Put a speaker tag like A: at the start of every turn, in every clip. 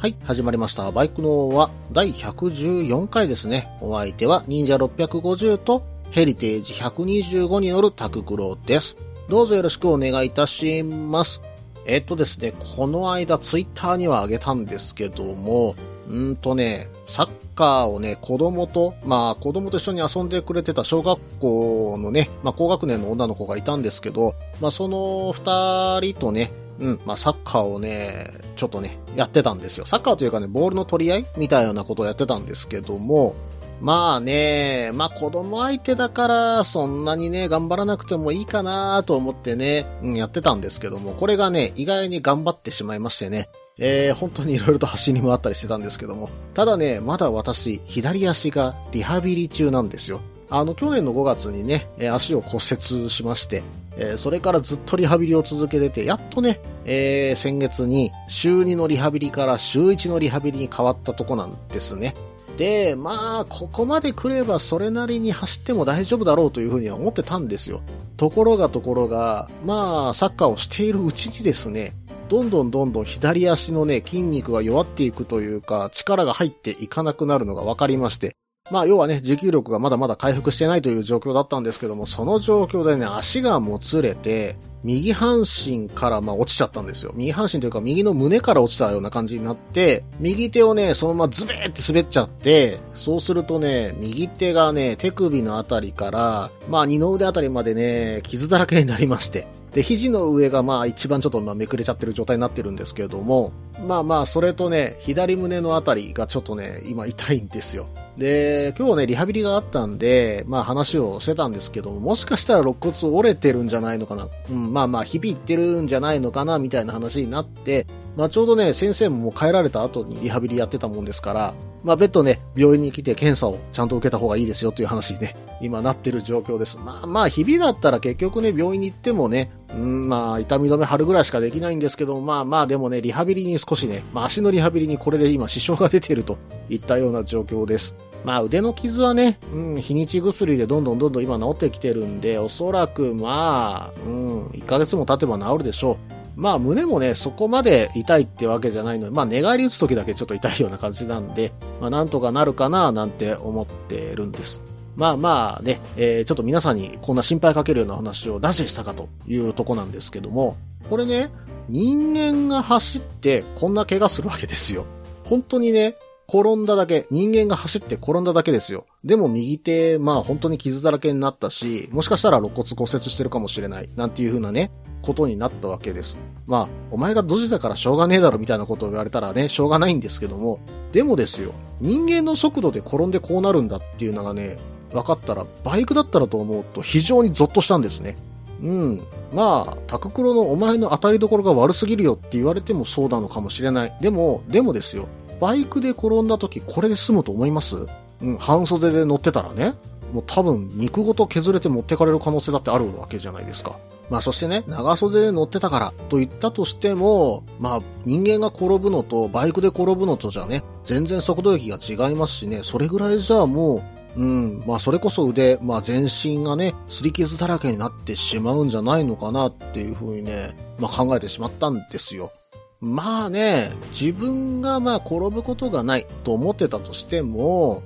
A: はい、始まりました。バイクの王は第114回ですね。お相手は忍者650とヘリテージ125に乗るタククロです。どうぞよろしくお願いいたします。えっとですね、この間ツイッターにはあげたんですけども、うんとね、サッカーをね、子供と、まあ子供と一緒に遊んでくれてた小学校のね、まあ高学年の女の子がいたんですけど、まあその二人とね、うん、まあサッカーをね、ちょっとね、やってたんですよ。サッカーというかね、ボールの取り合いみたいなことをやってたんですけども、まあね、まあ子供相手だから、そんなにね、頑張らなくてもいいかなと思ってね、うん、やってたんですけども、これがね、意外に頑張ってしまいましてね、えー、本当に色々と走り回ったりしてたんですけども、ただね、まだ私、左足がリハビリ中なんですよ。あの、去年の5月にね、足を骨折しまして、えーそれからずっとリハビリを続けてて、やっとね、えー先月に週2のリハビリから週1のリハビリに変わったとこなんですね。で、まあ、ここまで来ればそれなりに走っても大丈夫だろうというふうには思ってたんですよ。ところがところが、まあ、サッカーをしているうちにですね、どんどんどんどん左足のね、筋肉が弱っていくというか、力が入っていかなくなるのが分かりまして、まあ、要はね、持久力がまだまだ回復してないという状況だったんですけども、その状況でね、足がもつれて、右半身からまあ落ちちゃったんですよ。右半身というか右の胸から落ちたような感じになって、右手をね、そのままズベーって滑っちゃって、そうするとね、右手がね、手首のあたりから、まあ二の腕あたりまでね、傷だらけになりまして、で、肘の上がまあ一番ちょっとまあめくれちゃってる状態になってるんですけれども、まあまあ、それとね、左胸のあたりがちょっとね、今痛いんですよ。で、今日ね、リハビリがあったんで、まあ話をしてたんですけども、もしかしたら肋骨折れてるんじゃないのかな。うん、まあまあ、響いてるんじゃないのかな、みたいな話になって、まあちょうどね、先生ももう帰られた後にリハビリやってたもんですから、まあ別途ね、病院に来て検査をちゃんと受けた方がいいですよという話にね、今なってる状況です。まあまあ、日々だったら結局ね、病院に行ってもね、うん、まあ、痛み止め貼るぐらいしかできないんですけど、まあまあ、でもね、リハビリに少しね、まあ足のリハビリにこれで今支障が出てるといったような状況です。まあ腕の傷はね、うん、日にち薬でどんどんどんどん今治ってきてるんで、おそらくまあ、うん、1ヶ月も経てば治るでしょう。まあ胸もね、そこまで痛いってわけじゃないので、まあ寝返り打つ時だけちょっと痛いような感じなんで、まあなんとかなるかななんて思ってるんです。まあまあね、えーちょっと皆さんにこんな心配かけるような話をなぜしたかというとこなんですけども、これね、人間が走ってこんな怪我するわけですよ。本当にね、転んだだけ、人間が走って転んだだけですよ。でも右手、まあ本当に傷だらけになったし、もしかしたら肋骨骨折してるかもしれない、なんていう風なね、ことになったわけです。まあ、お前がドジだからしょうがねえだろみたいなことを言われたらね、しょうがないんですけども、でもですよ、人間の速度で転んでこうなるんだっていうのがね、分かったら、バイクだったらと思うと非常にゾッとしたんですね。うん。まあ、タククロのお前の当たりどころが悪すぎるよって言われてもそうなのかもしれない。でも、でもですよ。バイクで転んだ時これで済むと思います？うん、半袖で乗ってたらね。もう多分肉ごと削れて持ってかれる可能性だってあるわけじゃないですか。まあそしてね、長袖で乗ってたからと言ったとしても、まあ人間が転ぶのとバイクで転ぶのとじゃね、全然速度域が違いますしね、それぐらいじゃあもう、うん、まあそれこそ腕、まあ全身がね、擦り傷だらけになってしまうんじゃないのかなっていうふうにね、まあ考えてしまったんですよ。まあね、自分がまあ転ぶことがないと思ってたとしても、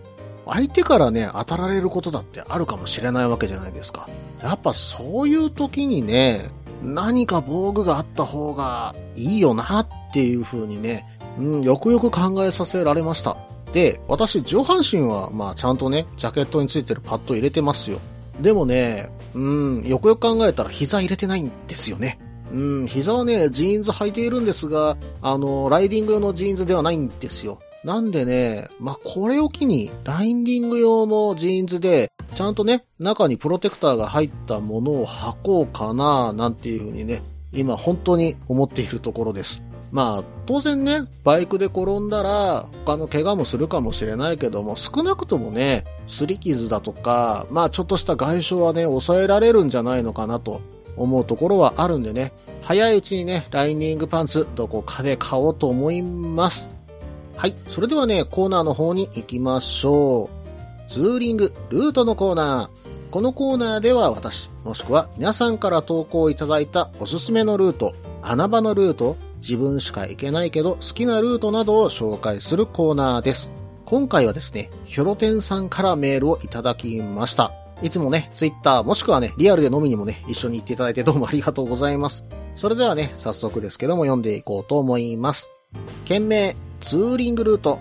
A: 相手からね、当たられることだってあるかもしれないわけじゃないですか。やっぱそういう時にね、何か防具があった方がいいよなっていう風にね、うん、よくよく考えさせられました。で、私上半身はまあちゃんとね、ジャケットについてるパッド入れてますよ。でもね、うん、よくよく考えたら膝入れてないんですよね。うん、膝はね、ジーンズ履いているんですが、あの、ライディング用のジーンズではないんですよ。なんでね、まあ、これを機に、ライディング用のジーンズで、ちゃんとね、中にプロテクターが入ったものを履こうかな、なんていうふうにね、今本当に思っているところです。まあ、当然ね、バイクで転んだら、他の怪我もするかもしれないけども、少なくともね、擦り傷だとか、まあちょっとした外傷はね、抑えられるんじゃないのかなと思うところはあるんでね、早いうちにね、ライニングパンツ、どこかで買おうと思います。はい。それではね、コーナーの方に行きましょう。ツーリング、ルートのコーナー。このコーナーでは私、もしくは皆さんから投稿いただいたおすすめのルート、穴場のルート、自分しか行けないけど好きなルートなどを紹介するコーナーです。今回はですね、ヒョロテンさんからメールをいただきました。いつもね、ツイッターもしくはね、リアルで飲みにもね、一緒に行っていただいてどうもありがとうございます。それではね、早速ですけども読んでいこうと思います。件名、ツーリングルート。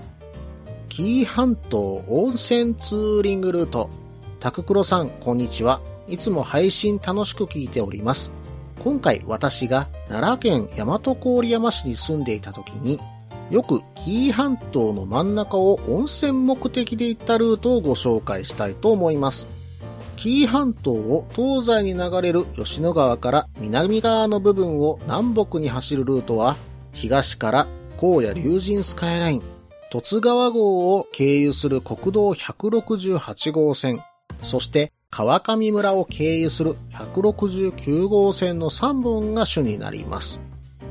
A: 紀伊半島温泉ツーリングルート。タククロさん、こんにちは。いつも配信楽しく聞いております。今回私が奈良県大和郡山市に住んでいた時に、よく紀伊半島の真ん中を温泉目的で行ったルートをご紹介したいと思います。紀伊半島を東西に流れる吉野川から南側の部分を南北に走るルートは、東から荒野竜神スカイライン、十津川号を経由する国道168号線、そして川上村を経由する169号線の3本が主になります。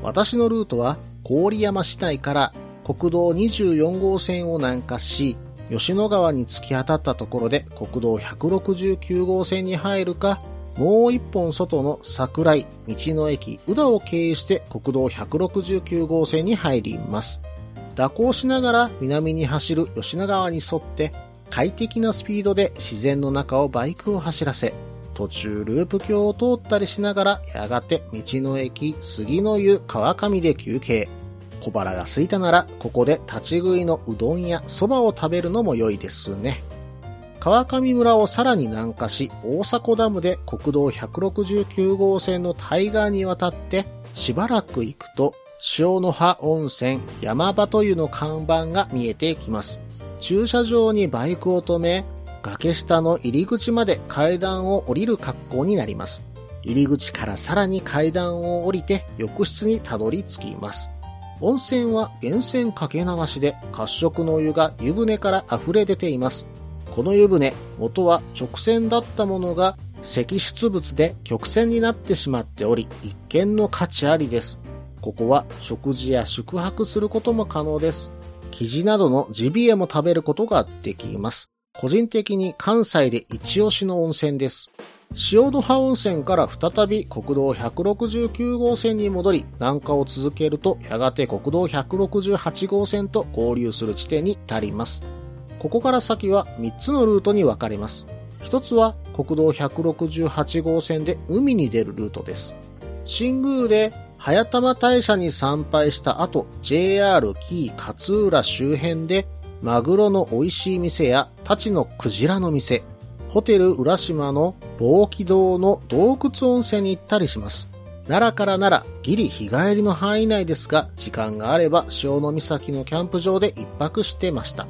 A: 私のルートは郡山市内から国道24号線を南下し、吉野川に突き当たったところで国道169号線に入るか、もう一本外の桜井、道の駅、宇田を経由して国道169号線に入ります。蛇行しながら南に走る吉野川に沿って快適なスピードで自然の中をバイクを走らせ、途中ループ橋を通ったりしながらやがて道の駅杉の湯川上で休憩。小腹が空いたならここで立ち食いのうどんや蕎麦を食べるのも良いですね。川上村をさらに南下し、大迫ダムで国道169号線の対岸に渡ってしばらく行くと、塩の葉温泉山端湯の看板が見えてきます。駐車場にバイクを止め、崖下の入り口まで階段を降りる格好になります。入り口からさらに階段を降りて浴室にたどり着きます。温泉は源泉かけ流しで褐色のお湯が湯船から溢れ出ています。この湯船、元は直線だったものが積出物で曲線になってしまっており、一見の価値ありです。ここは食事や宿泊することも可能です。生地などのジビエも食べることができます。個人的に関西で一押しの温泉です。塩の葉温泉から再び国道169号線に戻り南下を続けるとやがて国道168号線と合流する地点に至ります。ここから先は3つのルートに分かれます。一つは国道168号線で海に出るルートです。新宮で早玉大社に参拝した後、JR 紀伊勝浦周辺でマグロの美味しい店やタチのクジラの店、ホテル浦島の防気道の洞窟温泉に行ったりします。奈良から奈良、ギリ日帰りの範囲内ですが、時間があれば潮岬のキャンプ場で一泊してました。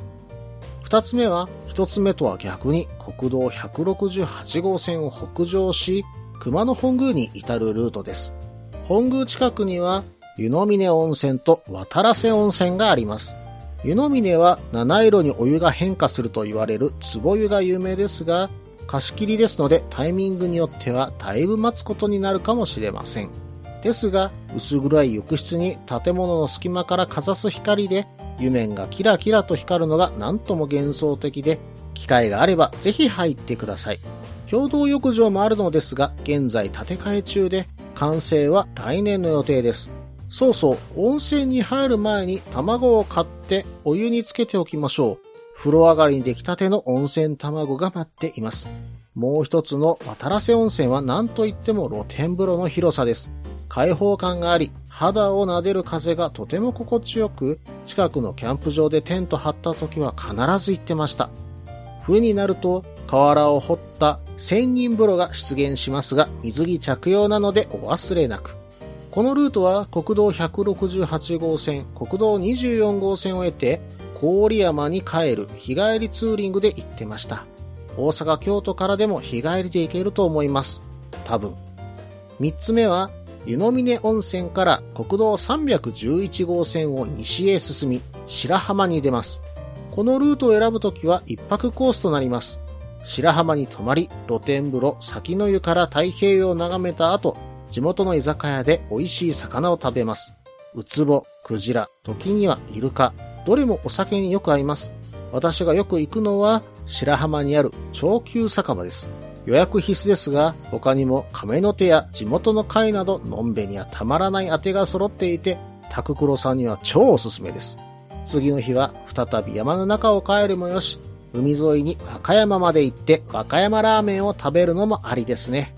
A: 二つ目は、一つ目とは逆に国道168号線を北上し、熊野本宮に至るルートです。本宮近くには、湯の峰温泉と渡良瀬温泉があります。湯の峰は七色にお湯が変化すると言われる壺湯が有名ですが、貸し切りですのでタイミングによってはだいぶ待つことになるかもしれません。ですが、薄暗い浴室に建物の隙間からかざす光で湯面がキラキラと光るのが何とも幻想的で、機会があればぜひ入ってください。共同浴場もあるのですが、現在建て替え中で、完成は来年の予定です。そうそう、温泉に入る前に卵を買ってお湯につけておきましょう。風呂上がりに出来たての温泉卵が待っています。もう一つの渡良瀬温泉は何といっても露天風呂の広さです。開放感があり、肌を撫でる風がとても心地よく、近くのキャンプ場でテント張った時は必ず行ってました。冬になると河原を掘った千人風呂が出現しますが、水着着用なのでお忘れなく。このルートは国道168号線、国道24号線を得て、郡山に帰る日帰りツーリングで行ってました。大阪、京都からでも日帰りで行けると思います。多分。三つ目は
B: 湯の峰温泉から国道311号線を西へ進み、白浜に出ます。このルートを選ぶときは一泊コースとなります。白浜に泊まり、露天風呂、先の湯から太平洋を眺めた後、地元の居酒屋で美味しい魚を食べます。ウツボ、クジラ、時にはイルカ、どれもお酒によく合います。私がよく行くのは白浜にある長久酒場です。予約必須ですが、他にも亀の手や地元の貝など、のんべにはたまらない当てが揃っていて、タククロさんには超おすすめです。次の日は再び山の中を帰るもよし、海沿いに和歌山まで行って和歌山ラーメンを食べるのもありですね。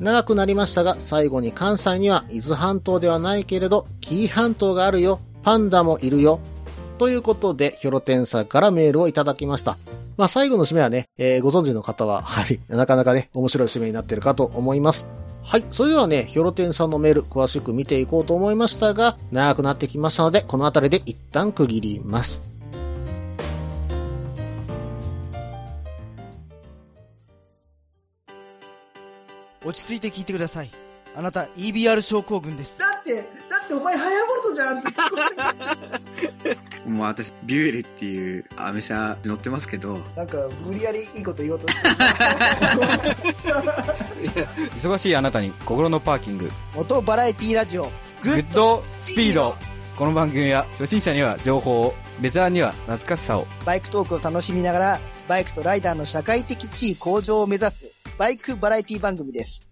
B: 長くなりましたが、最後に関西には伊豆半島ではないけれど、紀伊半島があるよ、パンダもいるよ。ということで、ヒョロテンさんからメールをいただきました。まあ最後の締めはね、えー、ご存知の方は、はい、なかなかね、面白い締めになってるかと思います。はい。それではね、ヒョロテンさんのメール、詳しく見ていこうと思いましたが、長くなってきましたので、この辺りで一旦区切ります。
C: 落ち着いて聞いてください。あなた EBR 症候群です。
D: だって、だってお前ハヤボルトじゃんって
E: もう私、ビュエルっていうアメ車乗ってますけど。
D: なんか、無理やりいいこと言おうとして
F: 忙しいあなたに心のパーキング。
C: モトバラエティラジオ、
F: グッドスピード。この番組は初心者には情報を、ベテランには懐かしさを。
C: バイクトークを楽しみながら、バイクとライダーの社会的地位向上を目指す、バイクバラエティ番組です。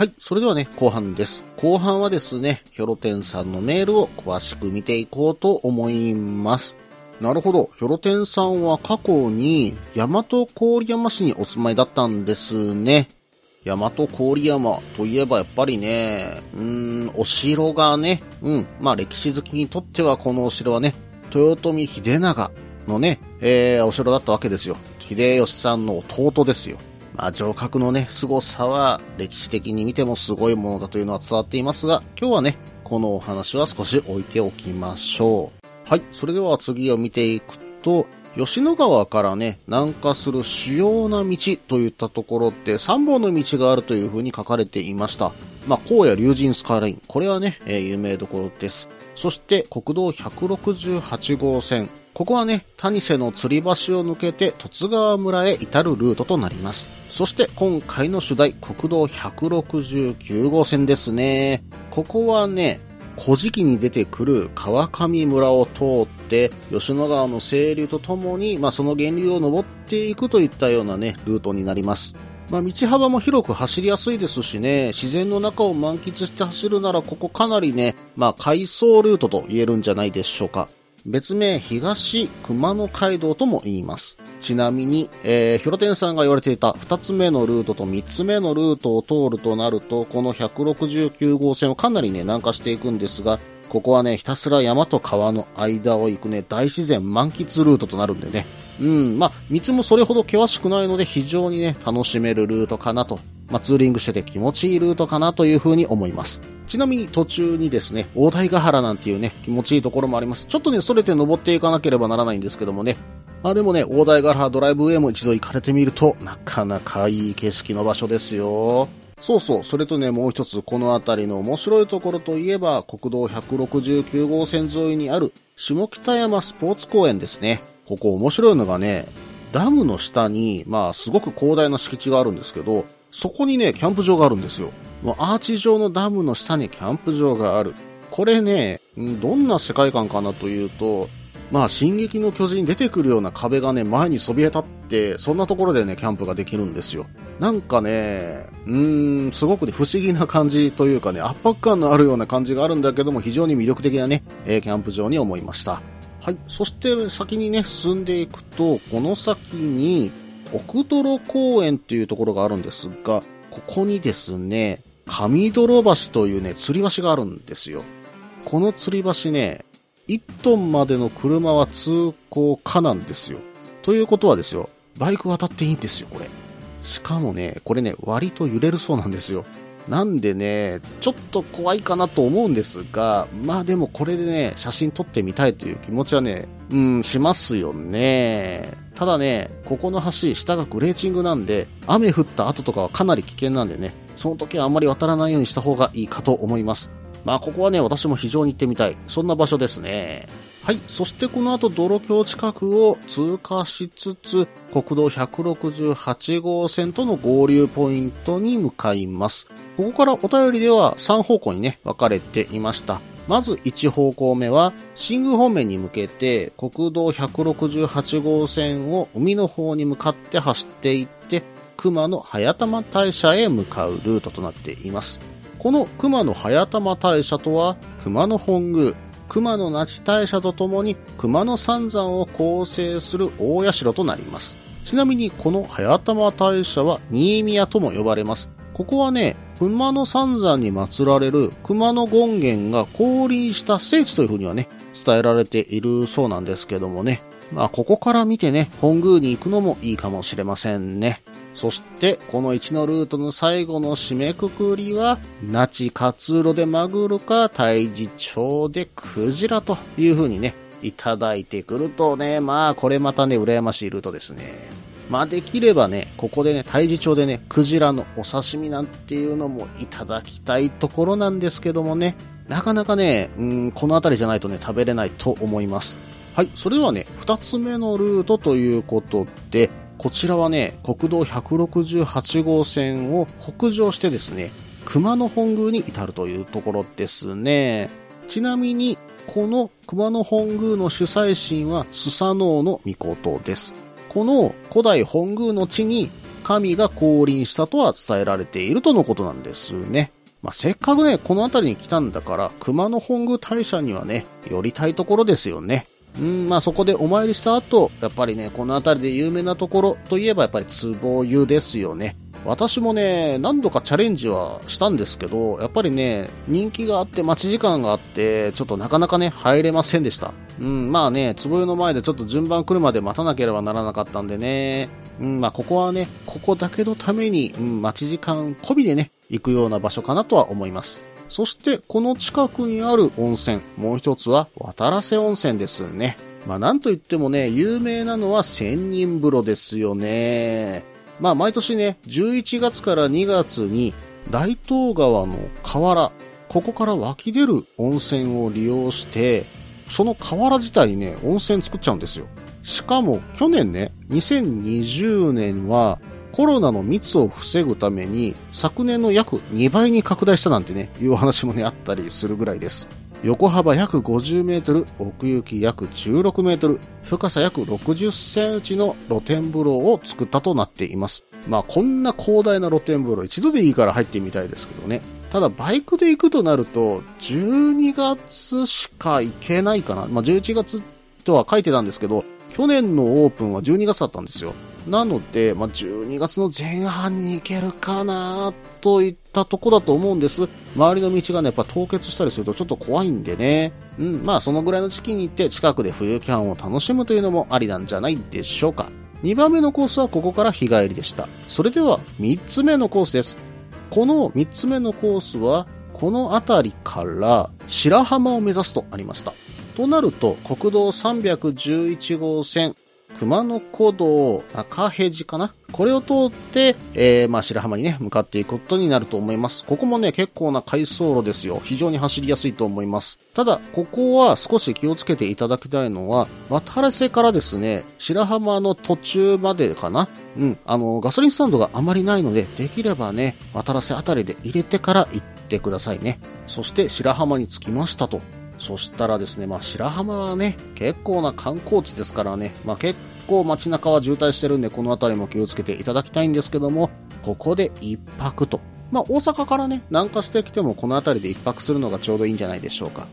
B: はい。それではね、後半です。後半はですね、ヒョロテンさんのメールを詳しく見ていこうと思います。なるほど。ヒョロテンさんは過去に、大和郡山市にお住まいだったんですね。大和郡山といえばやっぱりね、うーん、お城がね、うん、まあ歴史好きにとってはこのお城はね、豊臣秀長のね、えー、お城だったわけですよ。秀吉さんの弟ですよ。まあ、城郭のね、凄さは歴史的に見てもすごいものだというのは伝わっていますが、今日はね、このお話は少し置いておきましょう。はい、それでは次を見ていくと、吉野川からね、南下する主要な道といったところって3本の道があるという風に書かれていました。まあ、荒野竜神スカイライン。これはね、えー、有名どころです。そして国道168号線。ここはね、谷瀬の吊り橋を抜けて十津川村へ至るルートとなります。そして今回の主題、国道169号線ですね。ここはね、古事記に出てくる川上村を通って、吉野川の清流とともに、まあ、その源流を登っていくといったようなね、ルートになります。まあ、道幅も広く走りやすいですしね、自然の中を満喫して走るならここかなりね、まあ、回送ルートと言えるんじゃないでしょうか。別名、東熊野街道とも言います。ちなみに、えー、ヒロテンさんが言われていた2つ目のルートと3つ目のルートを通るとなると、この169号線をかなりね、南下していくんですが、ここはね、ひたすら山と川の間を行くね、大自然満喫ルートとなるんでね。うん、まあ、道もそれほど険しくないので、非常にね、楽しめるルートかなとまあ、ツーリングしてて気持ちいいルートかなというふうに思います。ちなみに途中にですね、大台ヶ原なんていうね、気持ちいいところもあります。ちょっとね、それて登っていかなければならないんですけどもね。まあでもね、大台ヶ原ドライブウェイも一度行かれてみると、なかなかいい景色の場所ですよ。そうそう、それとね、もう一つ、この辺りの面白いところといえば、国道169号線沿いにある、下北山スポーツ公園ですね。ここ面白いのがね、ダムの下に、まあ、すごく広大な敷地があるんですけど、そこにね、キャンプ場があるんですよ。もうアーチ状のダムの下にキャンプ場がある。これね、どんな世界観かなというと、まあ、進撃の巨人出てくるような壁がね、前にそびえ立って、そんなところでね、キャンプができるんですよ。なんかね、うーん、すごくね、不思議な感じというかね、圧迫感のあるような感じがあるんだけども、非常に魅力的なね、えー、キャンプ場に思いました。はい。そして先にね、進んでいくと、この先に、奥泥公園っていうところがあるんですが、ここにですね、上泥橋というね、吊り橋があるんですよ。この吊り橋ね、1トンまでの車は通行可なんですよ。ということはですよ、バイク渡っていいんですよ、これ。しかもね、これね、割と揺れるそうなんですよ。なんでね、ちょっと怖いかなと思うんですが、まあでもこれでね、写真撮ってみたいという気持ちはね、うん、しますよね。ただね、ここの橋、下がグレーチングなんで、雨降った後とかはかなり危険なんでね、その時はあんまり渡らないようにした方がいいかと思います。まあここはね、私も非常に行ってみたい。そんな場所ですね。はい。そしてこの後、泥橋近くを通過しつつ、国道168号線との合流ポイントに向かいます。ここからお便りでは3方向にね、分かれていました。まず1方向目は、新宮方面に向けて、国道168号線を海の方に向かって走っていって、熊野早玉大社へ向かうルートとなっています。この熊野早玉大社とは、熊野本宮、熊野那智大社とともに熊野三山を構成する大社となります。ちなみにこの早玉大社は新宮とも呼ばれます。ここはね、熊野三山に祀られる熊野権現が降臨した聖地というふうにはね、伝えられているそうなんですけどもね。まあここから見てね、本宮に行くのもいいかもしれませんね。そして、この1のルートの最後の締めくくりは、那智勝浦でマグロか、太地町でクジラという風にね、いただいてくるとね、まあ、これまたね、羨ましいルートですね。まあ、できればね、ここでね、太地町でね、クジラのお刺身なんていうのもいただきたいところなんですけどもね、なかなかね、うん、この辺りじゃないとね、食べれないと思います。はい、それではね、二つ目のルートということで、こちらはね、国道168号線を北上してですね、熊野本宮に至るというところですね。ちなみに、この熊野本宮の主催神はスサノオの御事です。この古代本宮の地に神が降臨したとは伝えられているとのことなんですね。まあ、せっかくね、この辺りに来たんだから、熊野本宮大社にはね、寄りたいところですよね。うん、まあそこでお参りした後、やっぱりね、この辺りで有名なところといえばやっぱり壺湯ですよね。私もね、何度かチャレンジはしたんですけど、やっぱりね、人気があって待ち時間があって、ちょっとなかなかね、入れませんでした。うん、まあね、壺湯の前でちょっと順番来るまで待たなければならなかったんでね。うん、まあここはね、ここだけのために、うん、待ち時間込みでね、行くような場所かなとは思います。そして、この近くにある温泉、もう一つは渡良瀬温泉ですね。まあなんといってもね、有名なのは千人風呂ですよね。まあ毎年ね、11月から2月に大東川の河原、ここから湧き出る温泉を利用して、その河原自体にね、温泉作っちゃうんですよ。しかも去年ね、2020年はコロナの密を防ぐために昨年の約2倍に拡大したなんてね、いう話もね、あったりするぐらいです。横幅約50メートル、奥行き約16メートル、深さ約60センチの露天風呂を作ったとなっています。まあこんな広大な露天風呂一度でいいから入ってみたいですけどね。ただバイクで行くとなると、12月しか行けないかな。まあ11月とは書いてたんですけど、去年のオープンは12月だったんですよ。なので、まあ、12月の前半に行けるかなといったとこだと思うんです。周りの道がね、やっぱ凍結したりするとちょっと怖いんでね。うん、まあそのぐらいの時期に行って近くで冬キャンを楽しむというのもありなんじゃないでしょうか。2番目のコースはここから日帰りでした。それでは3つ目のコースです。この3つ目のコースは、この辺りから白浜を目指すとありました。となると、国道311号線、熊野古道中辺路かな？これを通って、えー、まあ白浜にね、向かっていくことになると思います。ここもね、結構な回送路ですよ。非常に走りやすいと思います。ただ、ここは少し気をつけていただきたいのは、渡良瀬からですね、白浜の途中までかな？うん、あの、ガソリンスタンドがあまりないので、できればね、渡良瀬あたりで入れてから行ってくださいね。そして白浜に着きましたと。そしたらですね、まあ白浜はね、結構な観光地ですからね、まあ結構街中は渋滞してるんで、この辺りも気をつけていただきたいんですけども、ここで一泊と。まあ大阪からね、南下してきてもこの辺りで一泊するのがちょうどいいんじゃないでしょうか。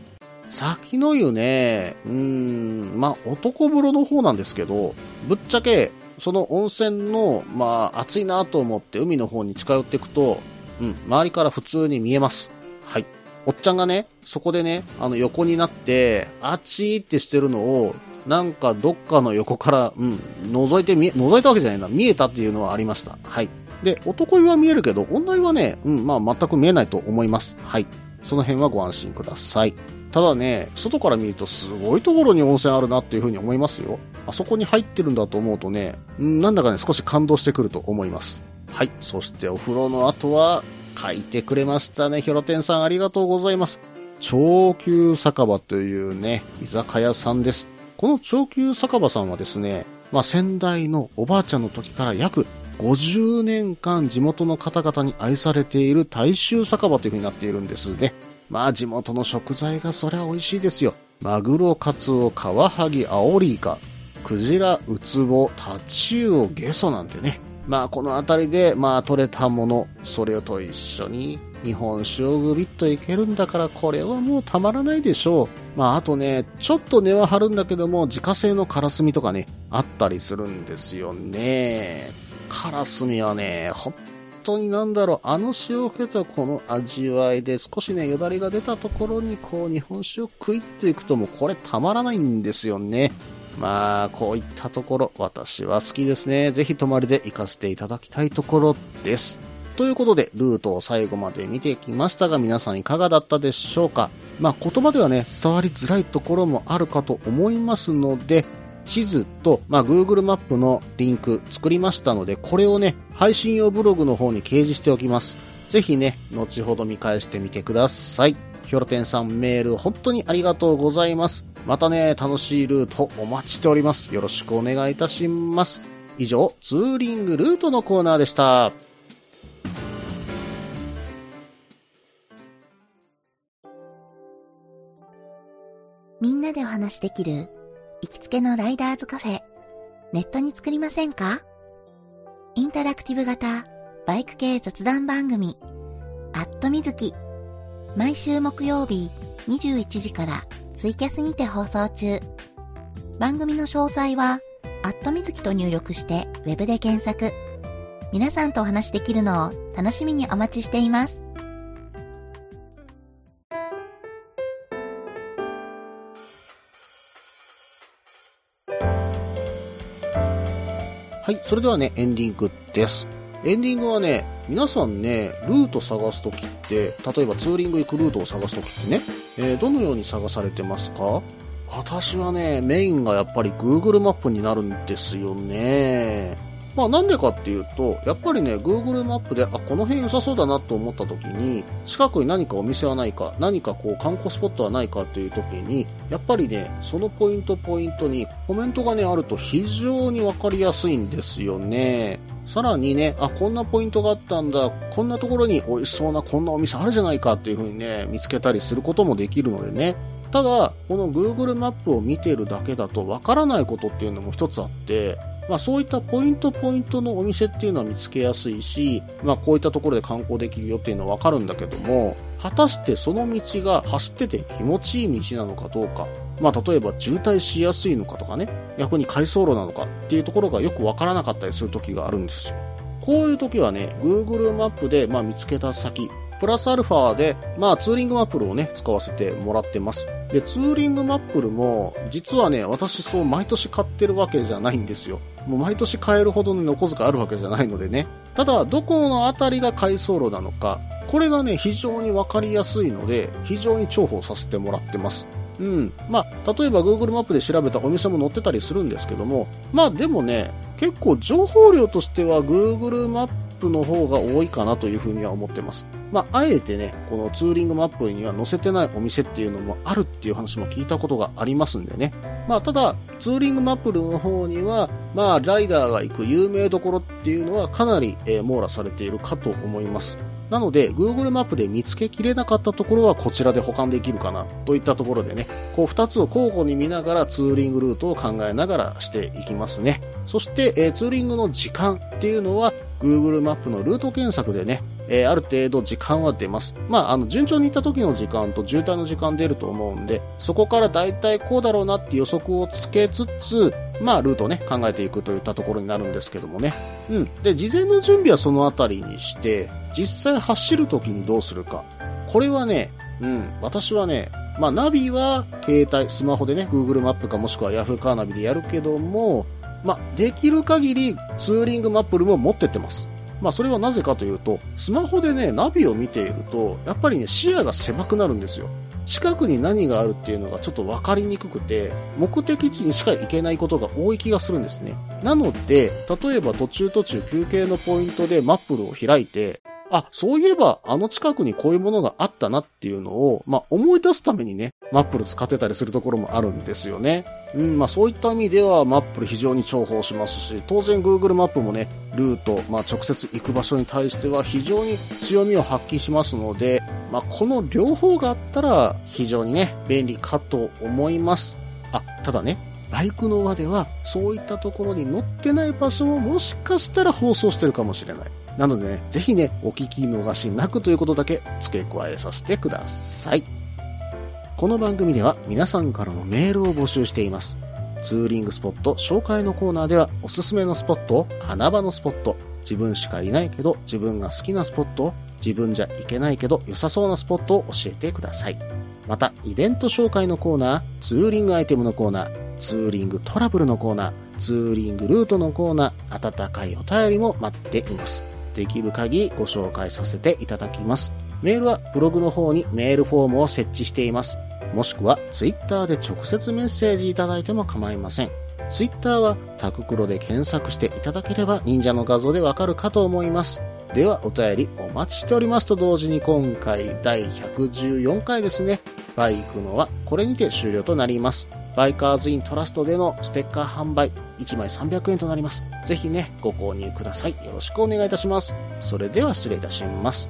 B: 先の湯ね、うーん、まあ男風呂の方なんですけど、ぶっちゃけ、その温泉の、まあ暑いなと思って海の方に近寄っていくと、うん、周りから普通に見えます。はい。おっちゃんがね、そこでね、あの横になって、あちーってしてるのを、なんかどっかの横から、うん、覗いてみ、覗いたわけじゃないな、見えたっていうのはありました。はい。で、男湯は見えるけど、女湯はね、うん、まあ全く見えないと思います。はい。その辺はご安心ください。ただね、外から見るとすごいところに温泉あるなっていうふうに思いますよ。あそこに入ってるんだと思うとね、うんなんだかね、少し感動してくると思います。はい。そしてお風呂の後は、書いてくれましたね。ヒョロテンさんありがとうございます。長久酒場というね、居酒屋さんです。この長久酒場さんはですね、まあ先代のおばあちゃんの時から約50年間地元の方々に愛されている大衆酒場という風になっているんですね。まあ地元の食材がそりゃ美味しいですよ。マグロ、カツオ、カワハギ、アオリイカ、クジラ、ウツボ、タチウオ、ゲソなんてね。まあこの辺りでまあ取れたもの、それと一緒に日本酒をグビッといけるんだからこれはもうたまらないでしょう。まああとね、ちょっと値は張るんだけども自家製のカラスミとかね、あったりするんですよね。カラスミはね、本当になんだろう、あの塩気とこの味わいで少しね、よだれが出たところにこう日本酒をクイッといくともうこれたまらないんですよね。まあ、こういったところ、私は好きですね。ぜひ泊まりで行かせていただきたいところです。ということで、ルートを最後まで見てきましたが、皆さんいかがだったでしょうか？まあ、言葉ではね、伝わりづらいところもあるかと思いますので、地図と、まあ、Google マップのリンク作りましたので、これをね、配信用ブログの方に掲示しておきます。ぜひね、後ほど見返してみてください。ヒョロテンさんメール本当にありがとうございます。またね、楽しいルートお待ちしております。よろしくお願いいたします。以上、ツーリングルートのコーナーでした。
G: みんなでお話しできる行きつけのライダーズカフェ、ネットに作りませんか？インタラクティブ型バイク系雑談番組、アットみずき。毎週木曜日21時からツイキャスにて放送中。番組の詳細は、アットみずきと入力してウェブで検索。皆さんとお話しできるのを楽しみにお待ちしています。
B: はい、それではね、エンディングです。エンディングはね、皆さんね、ルート探すときって、例えばツーリング行くルートを探すときってね、えーどのように探されてますか？私はね、メインがやっぱり Google マップになるんですよね。まあなんでかっていうと、やっぱりね、Google マップで、あ、この辺良さそうだなと思った時に、近くに何かお店はないか、何かこう観光スポットはないかという時に、やっぱりね、そのポイントポイントにコメントがね、あると非常にわかりやすいんですよね。さらにね、あ、こんなポイントがあったんだ、こんなところに美味しそうなこんなお店あるじゃないかっていう風にね、見つけたりすることもできるのでね。ただ、この Google マップを見てるだけだとわからないことっていうのも一つあって、まあそういったポイントポイントのお店っていうのは見つけやすいし、まあこういったところで観光できるよっていうのはわかるんだけども、果たしてその道が走ってて気持ちいい道なのかどうか、まあ例えば渋滞しやすいのかとかね、逆に快走路なのかっていうところがよくわからなかったりする時があるんですよ。こういう時はね、Google マップで、ま、見つけた先、プラスアルファで、まあ、ツーリングマップルをね、使わせてもらってます。で、ツーリングマップルも、実はね、私そう、毎年買ってるわけじゃないんですよ。もう毎年買えるほどのねお小遣いあるわけじゃないのでね。ただ、どこのあたりが快走路なのか、これがね、非常にわかりやすいので、非常に重宝させてもらってます。うん。まあ、例えば Google マップで調べたお店も載ってたりするんですけども、まあでもね、結構情報量としては Google マッププの方が多いかなというふうには思ってます。まあ、あえてね、このツーリングマップには載せてないお店っていうのもあるっていう話も聞いたことがありますんでね。まあ、ただ、ツーリングマップの方には、まあ、ライダーが行く有名どころっていうのはかなり、えー網羅されているかと思います。なので、Google マップで見つけきれなかったところはこちらで補完できるかなといったところでね、こう2つを交互に見ながらツーリングルートを考えながらしていきますね。そして、えーツーリングの時間っていうのは Google マップのルート検索でね、えーある程度時間は出ます。まあ、あの、順調に行った時の時間と渋滞の時間出ると思うんで、そこから大体こうだろうなって予測をつけつつ、まあ、ルートをね、考えていくといったところになるんですけどもね。うん。で、事前の準備はそのあたりにして、実際走る時にどうするか。これはね、うん、私はね、まあ、ナビは携帯、スマホでね、Google マップかもしくは Yahoo カーナビでやるけども、まあ、できる限りツーリングマップルも持ってってます。まあそれはなぜかというと、スマホでね、ナビを見ていると、やっぱりね、視野が狭くなるんですよ。近くに何があるっていうのがちょっと分かりにくくて、目的地にしか行けないことが多い気がするんですね。なので、例えば途中途中休憩のポイントでマップルを開いて、あ、そういえばあの近くにこういうものがあったなっていうのを、まあ思い出すためにね、マップル使ってたりするところもあるんですよね。うん、まあそういった意味ではマップル非常に重宝しますし、当然 Google マップもね、ルート、まあ直接行く場所に対しては非常に強みを発揮しますので、まあこの両方があったら非常にね、便利かと思います。あ、ただね、バイクの輪ではそういったところに乗ってない場所ももしかしたら放送してるかもしれない。なのでね、ぜひね、お聞き逃しなくということだけ付け加えさせてください。この番組では皆さんからのメールを募集しています。ツーリングスポット紹介のコーナーではおすすめのスポット、穴場のスポット、自分しかいないけど自分が好きなスポット、自分じゃいけないけど良さそうなスポットを教えてください。また、イベント紹介のコーナー、ツーリングアイテムのコーナー、ツーリングトラブルのコーナー、ツーリングルートのコーナー、温かいお便りも待っています。できる限りご紹介させていただきます。メールはブログの方にメールフォームを設置しています。もしくはツイッターで直接メッセージいただいても構いません。ツイッターはタククロで検索していただければ忍者の画像でわかるかと思います。ではお便りお待ちしておりますと同時に今回第114回ですね。バイクのはこれにて終了となります。バイカーズイントラストでのステッカー販売1枚300円となります。ぜひね、ご購入ください。よろしくお願いいたします。それでは失礼いたします。